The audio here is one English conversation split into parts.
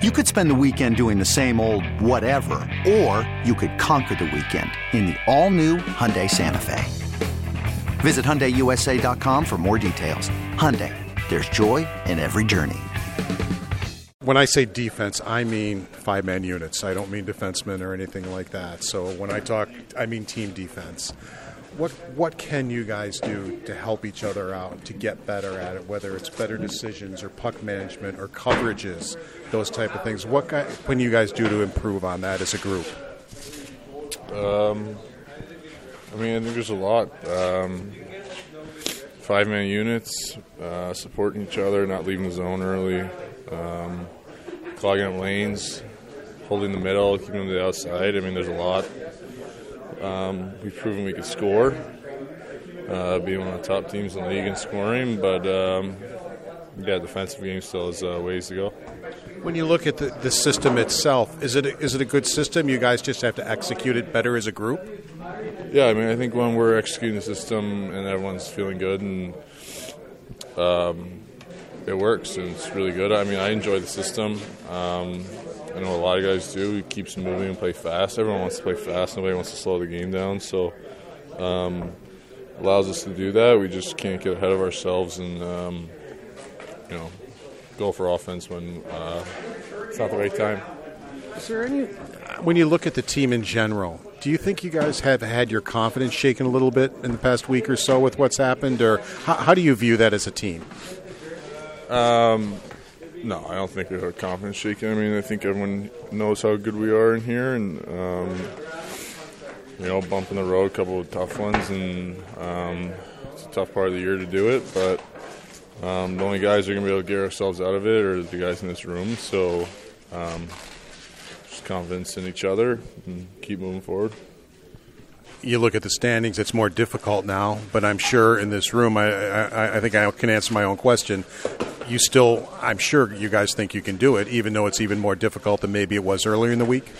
You could spend the weekend doing the same old whatever, or you could conquer the weekend in the all-new Hyundai Santa Fe. Visit HyundaiUSA.com for more details. Hyundai, there's joy in every journey. When I say defense, I mean five man units. I don't mean defensemen or anything like that. So when I talk, I mean team defense. What what can you guys do to help each other out to get better at it? Whether it's better decisions or puck management or coverages, those type of things. What can you guys do to improve on that as a group? Um, I mean, I think there's a lot. Um, five man units, uh, supporting each other, not leaving the zone early, um, clogging up lanes, holding the middle, keeping them to the outside. I mean, there's a lot. Um, we've proven we could score, uh, being one of the top teams in the league in scoring, but um, yeah, defensive game still has uh, ways to go. When you look at the, the system itself, is it a, is it a good system? You guys just have to execute it better as a group. Yeah, I mean, I think when we're executing the system and everyone's feeling good and um, it works and it's really good. I mean, I enjoy the system. Um, I know a lot of guys do. It keeps moving and play fast. Everyone wants to play fast. Nobody wants to slow the game down. So, um, allows us to do that. We just can't get ahead of ourselves and um, you know go for offense when uh, it's not the right time. Is there any? When you look at the team in general, do you think you guys have had your confidence shaken a little bit in the past week or so with what's happened, or how, how do you view that as a team? Um, no, I don't think we have confidence shaken. I mean, I think everyone knows how good we are in here, and um, you know, bumping the road, a couple of tough ones, and um, it's a tough part of the year to do it. But um, the only guys who are going to be able to get ourselves out of it are the guys in this room. So, um, just confidence in each other and keep moving forward you look at the standings, it's more difficult now. But I'm sure in this room, I, I, I, think I can answer my own question you still, I'm sure you guys think you can do it, even though it's even more difficult than maybe it was earlier in the week.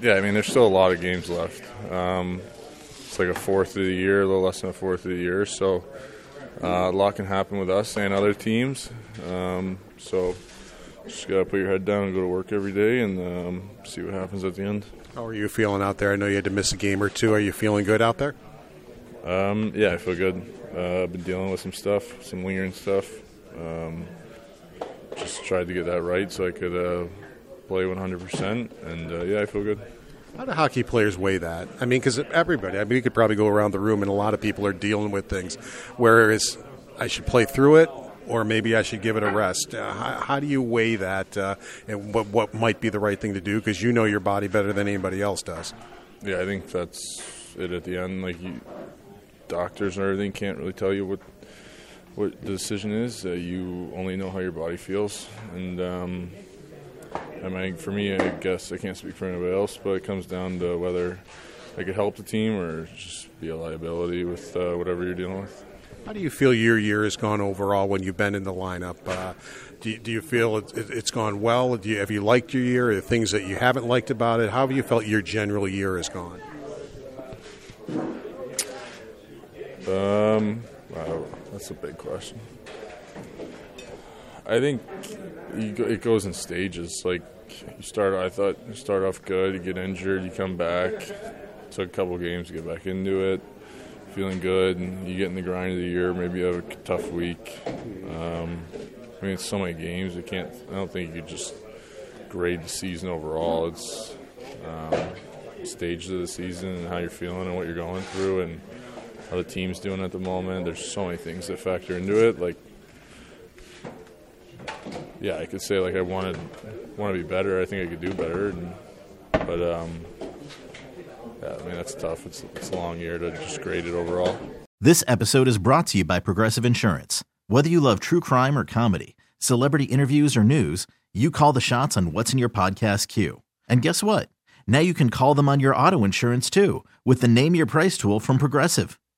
Yeah, I mean, there's still a lot of games left. Um, it's like a fourth of the year, a little less than a fourth of the year, so uh, a lot can happen with us and other teams. Um, so just gotta put your head down and go to work every day and um, see what happens at the end. How are you feeling out there? I know you had to miss a game or two. Are you feeling good out there? Um, yeah, I feel good. Uh, I've been dealing with some stuff, some lingering stuff. Um, just tried to get that right so I could uh, play 100%, and uh, yeah, I feel good. How do hockey players weigh that? I mean, because everybody, I mean, you could probably go around the room, and a lot of people are dealing with things. Whereas I should play through it, or maybe I should give it a rest. Uh, how, how, do you weigh that, uh, and what, what might be the right thing to do? Because you know your body better than anybody else does. Yeah, I think that's it at the end. Like, you, doctors and everything can't really tell you what what the decision is. Uh, you only know how your body feels, and um, I mean, for me, I guess I can't speak for anybody else, but it comes down to whether I could help the team or just be a liability with uh, whatever you're dealing with. How do you feel your year has gone overall when you've been in the lineup? Uh, do, you, do, you, feel it, has gone well? You, have you liked your year? Are there things that you haven't liked about it? How have you felt your general year has gone? Um, wow, that's a big question. I think it goes in stages. Like you start, I thought you start off good, you get injured, you come back. Took a couple games to get back into it, feeling good, and you get in the grind of the year. Maybe you have a tough week. Um, I mean, it's so many games. You can't. I don't think you could just grade the season overall. It's um, stages of the season and how you're feeling and what you're going through and how the team's doing at the moment. There's so many things that factor into it. Like, yeah, I could say like I wanted want to be better. I think I could do better, and, but um, yeah, I mean that's tough. It's it's a long year to just grade it overall. This episode is brought to you by Progressive Insurance. Whether you love true crime or comedy, celebrity interviews or news, you call the shots on what's in your podcast queue. And guess what? Now you can call them on your auto insurance too with the Name Your Price tool from Progressive.